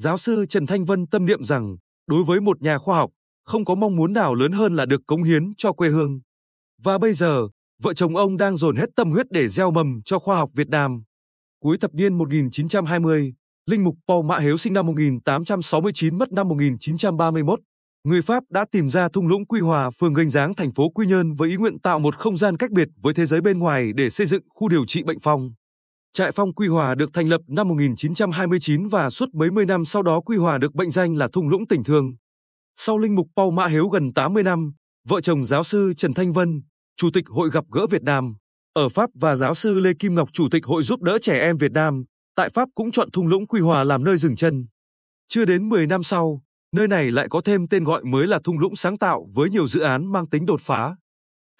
giáo sư Trần Thanh Vân tâm niệm rằng, đối với một nhà khoa học, không có mong muốn nào lớn hơn là được cống hiến cho quê hương. Và bây giờ, vợ chồng ông đang dồn hết tâm huyết để gieo mầm cho khoa học Việt Nam. Cuối thập niên 1920, Linh mục Paul Mã Hiếu sinh năm 1869 mất năm 1931. Người Pháp đã tìm ra thung lũng Quy Hòa, phường Gành Giáng, thành phố Quy Nhơn với ý nguyện tạo một không gian cách biệt với thế giới bên ngoài để xây dựng khu điều trị bệnh phong. Trại phong Quy Hòa được thành lập năm 1929 và suốt mấy mươi năm sau đó Quy Hòa được bệnh danh là thung lũng tình thương. Sau linh mục Paul Mã Hiếu gần 80 năm, vợ chồng giáo sư Trần Thanh Vân, Chủ tịch Hội gặp gỡ Việt Nam, ở Pháp và giáo sư Lê Kim Ngọc Chủ tịch Hội giúp đỡ trẻ em Việt Nam, tại Pháp cũng chọn thung lũng Quy Hòa làm nơi dừng chân. Chưa đến 10 năm sau, nơi này lại có thêm tên gọi mới là thung lũng sáng tạo với nhiều dự án mang tính đột phá.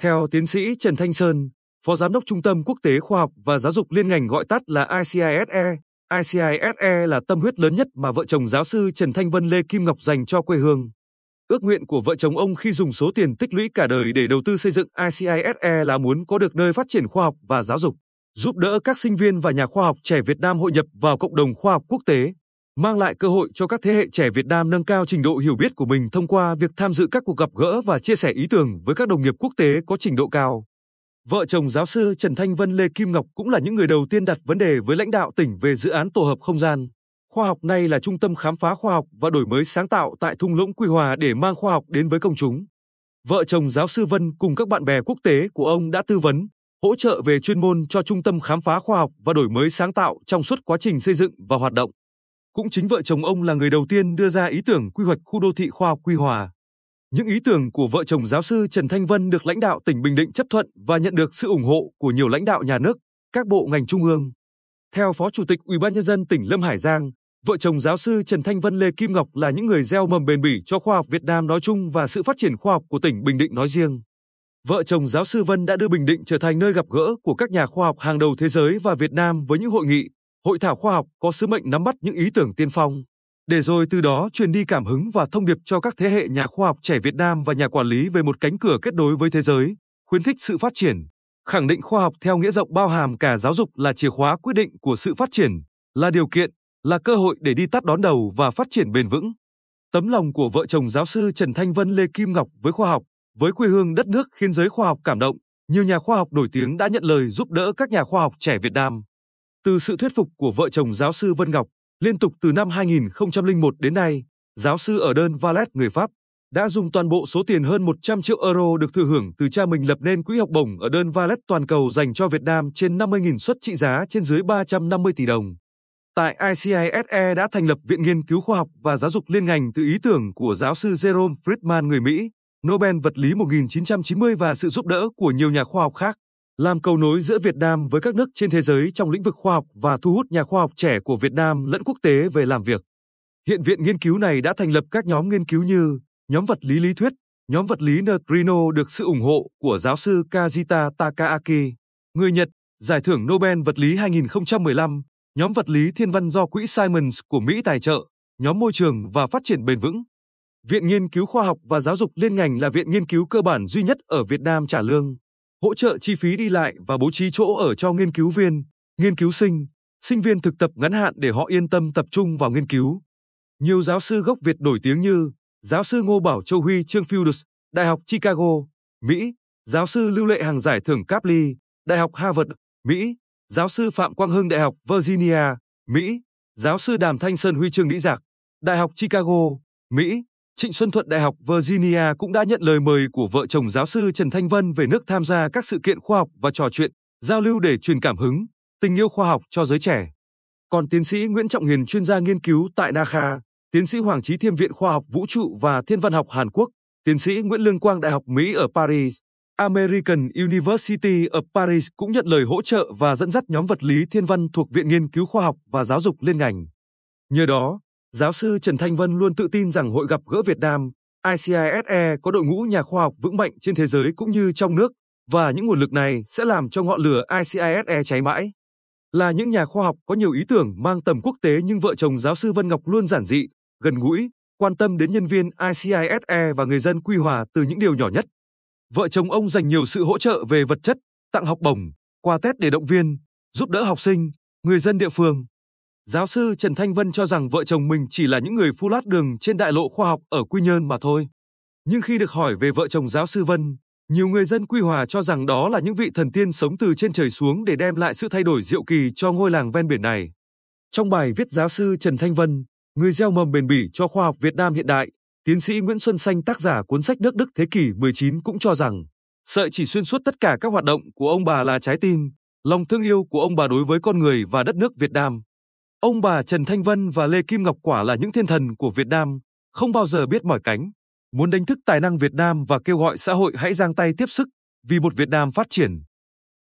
Theo tiến sĩ Trần Thanh Sơn, Phó Giám đốc Trung tâm Quốc tế Khoa học và Giáo dục liên ngành gọi tắt là ICISE, ICISE là tâm huyết lớn nhất mà vợ chồng giáo sư Trần Thanh Vân Lê Kim Ngọc dành cho quê hương. Ước nguyện của vợ chồng ông khi dùng số tiền tích lũy cả đời để đầu tư xây dựng ICISE là muốn có được nơi phát triển khoa học và giáo dục, giúp đỡ các sinh viên và nhà khoa học trẻ Việt Nam hội nhập vào cộng đồng khoa học quốc tế, mang lại cơ hội cho các thế hệ trẻ Việt Nam nâng cao trình độ hiểu biết của mình thông qua việc tham dự các cuộc gặp gỡ và chia sẻ ý tưởng với các đồng nghiệp quốc tế có trình độ cao. Vợ chồng giáo sư Trần Thanh Vân Lê Kim Ngọc cũng là những người đầu tiên đặt vấn đề với lãnh đạo tỉnh về dự án tổ hợp không gian. Khoa học này là trung tâm khám phá khoa học và đổi mới sáng tạo tại thung lũng Quy Hòa để mang khoa học đến với công chúng. Vợ chồng giáo sư Vân cùng các bạn bè quốc tế của ông đã tư vấn, hỗ trợ về chuyên môn cho trung tâm khám phá khoa học và đổi mới sáng tạo trong suốt quá trình xây dựng và hoạt động. Cũng chính vợ chồng ông là người đầu tiên đưa ra ý tưởng quy hoạch khu đô thị khoa học Quy Hòa. Những ý tưởng của vợ chồng giáo sư Trần Thanh Vân được lãnh đạo tỉnh Bình Định chấp thuận và nhận được sự ủng hộ của nhiều lãnh đạo nhà nước, các bộ ngành trung ương. Theo Phó Chủ tịch Ủy ban nhân dân tỉnh Lâm Hải Giang, vợ chồng giáo sư Trần Thanh Vân Lê Kim Ngọc là những người gieo mầm bền bỉ cho khoa học Việt Nam nói chung và sự phát triển khoa học của tỉnh Bình Định nói riêng. Vợ chồng giáo sư Vân đã đưa Bình Định trở thành nơi gặp gỡ của các nhà khoa học hàng đầu thế giới và Việt Nam với những hội nghị, hội thảo khoa học có sứ mệnh nắm bắt những ý tưởng tiên phong, để rồi từ đó truyền đi cảm hứng và thông điệp cho các thế hệ nhà khoa học trẻ Việt Nam và nhà quản lý về một cánh cửa kết nối với thế giới, khuyến khích sự phát triển, khẳng định khoa học theo nghĩa rộng bao hàm cả giáo dục là chìa khóa quyết định của sự phát triển, là điều kiện, là cơ hội để đi tắt đón đầu và phát triển bền vững. Tấm lòng của vợ chồng giáo sư Trần Thanh Vân Lê Kim Ngọc với khoa học, với quê hương đất nước khiến giới khoa học cảm động, nhiều nhà khoa học nổi tiếng đã nhận lời giúp đỡ các nhà khoa học trẻ Việt Nam. Từ sự thuyết phục của vợ chồng giáo sư Vân Ngọc, liên tục từ năm 2001 đến nay, giáo sư ở đơn Valet người Pháp đã dùng toàn bộ số tiền hơn 100 triệu euro được thừa hưởng từ cha mình lập nên quỹ học bổng ở đơn Valet toàn cầu dành cho Việt Nam trên 50.000 suất trị giá trên dưới 350 tỷ đồng. Tại ICISE đã thành lập Viện Nghiên cứu Khoa học và Giáo dục liên ngành từ ý tưởng của giáo sư Jerome Friedman người Mỹ, Nobel vật lý 1990 và sự giúp đỡ của nhiều nhà khoa học khác, làm cầu nối giữa Việt Nam với các nước trên thế giới trong lĩnh vực khoa học và thu hút nhà khoa học trẻ của Việt Nam lẫn quốc tế về làm việc. Hiện viện nghiên cứu này đã thành lập các nhóm nghiên cứu như nhóm vật lý lý thuyết, nhóm vật lý neutrino được sự ủng hộ của giáo sư Kajita Takaaki, người Nhật, giải thưởng Nobel vật lý 2015, nhóm vật lý thiên văn do quỹ Simons của Mỹ tài trợ, nhóm môi trường và phát triển bền vững. Viện Nghiên cứu Khoa học và Giáo dục liên ngành là viện nghiên cứu cơ bản duy nhất ở Việt Nam trả lương, hỗ trợ chi phí đi lại và bố trí chỗ ở cho nghiên cứu viên, nghiên cứu sinh, sinh viên thực tập ngắn hạn để họ yên tâm tập trung vào nghiên cứu. Nhiều giáo sư gốc Việt nổi tiếng như giáo sư Ngô Bảo Châu Huy Trương Fields, Đại học Chicago, Mỹ, giáo sư Lưu Lệ Hàng giải thưởng Caply, Đại học Harvard, Mỹ, giáo sư Phạm Quang Hưng Đại học Virginia, Mỹ, giáo sư Đàm Thanh Sơn Huy chương Lý Giặc, Đại học Chicago, Mỹ, Trịnh Xuân Thuận Đại học Virginia cũng đã nhận lời mời của vợ chồng giáo sư Trần Thanh Vân về nước tham gia các sự kiện khoa học và trò chuyện, giao lưu để truyền cảm hứng, tình yêu khoa học cho giới trẻ. Còn tiến sĩ Nguyễn Trọng Hiền chuyên gia nghiên cứu tại NACA, tiến sĩ Hoàng Chí Thiêm Viện Khoa học Vũ trụ và Thiên văn học Hàn Quốc, tiến sĩ Nguyễn Lương Quang Đại học Mỹ ở Paris, American University of Paris cũng nhận lời hỗ trợ và dẫn dắt nhóm vật lý thiên văn thuộc Viện Nghiên cứu Khoa học và Giáo dục liên ngành. Nhờ đó, giáo sư Trần Thanh Vân luôn tự tin rằng Hội gặp gỡ Việt Nam, ICISE có đội ngũ nhà khoa học vững mạnh trên thế giới cũng như trong nước, và những nguồn lực này sẽ làm cho ngọn lửa ICISE cháy mãi. Là những nhà khoa học có nhiều ý tưởng mang tầm quốc tế nhưng vợ chồng giáo sư Vân Ngọc luôn giản dị, gần gũi, quan tâm đến nhân viên ICISE và người dân Quy Hòa từ những điều nhỏ nhất. Vợ chồng ông dành nhiều sự hỗ trợ về vật chất, tặng học bổng, quà Tết để động viên, giúp đỡ học sinh, người dân địa phương. Giáo sư Trần Thanh Vân cho rằng vợ chồng mình chỉ là những người phu lát đường trên đại lộ khoa học ở Quy Nhơn mà thôi. Nhưng khi được hỏi về vợ chồng giáo sư Vân, nhiều người dân Quy Hòa cho rằng đó là những vị thần tiên sống từ trên trời xuống để đem lại sự thay đổi diệu kỳ cho ngôi làng ven biển này. Trong bài viết giáo sư Trần Thanh Vân, người gieo mầm bền bỉ cho khoa học Việt Nam hiện đại, tiến sĩ Nguyễn Xuân Xanh tác giả cuốn sách Nước Đức thế kỷ 19 cũng cho rằng, sợi chỉ xuyên suốt tất cả các hoạt động của ông bà là trái tim, lòng thương yêu của ông bà đối với con người và đất nước Việt Nam. Ông bà Trần Thanh Vân và Lê Kim Ngọc quả là những thiên thần của Việt Nam, không bao giờ biết mỏi cánh, muốn đánh thức tài năng Việt Nam và kêu gọi xã hội hãy giang tay tiếp sức vì một Việt Nam phát triển.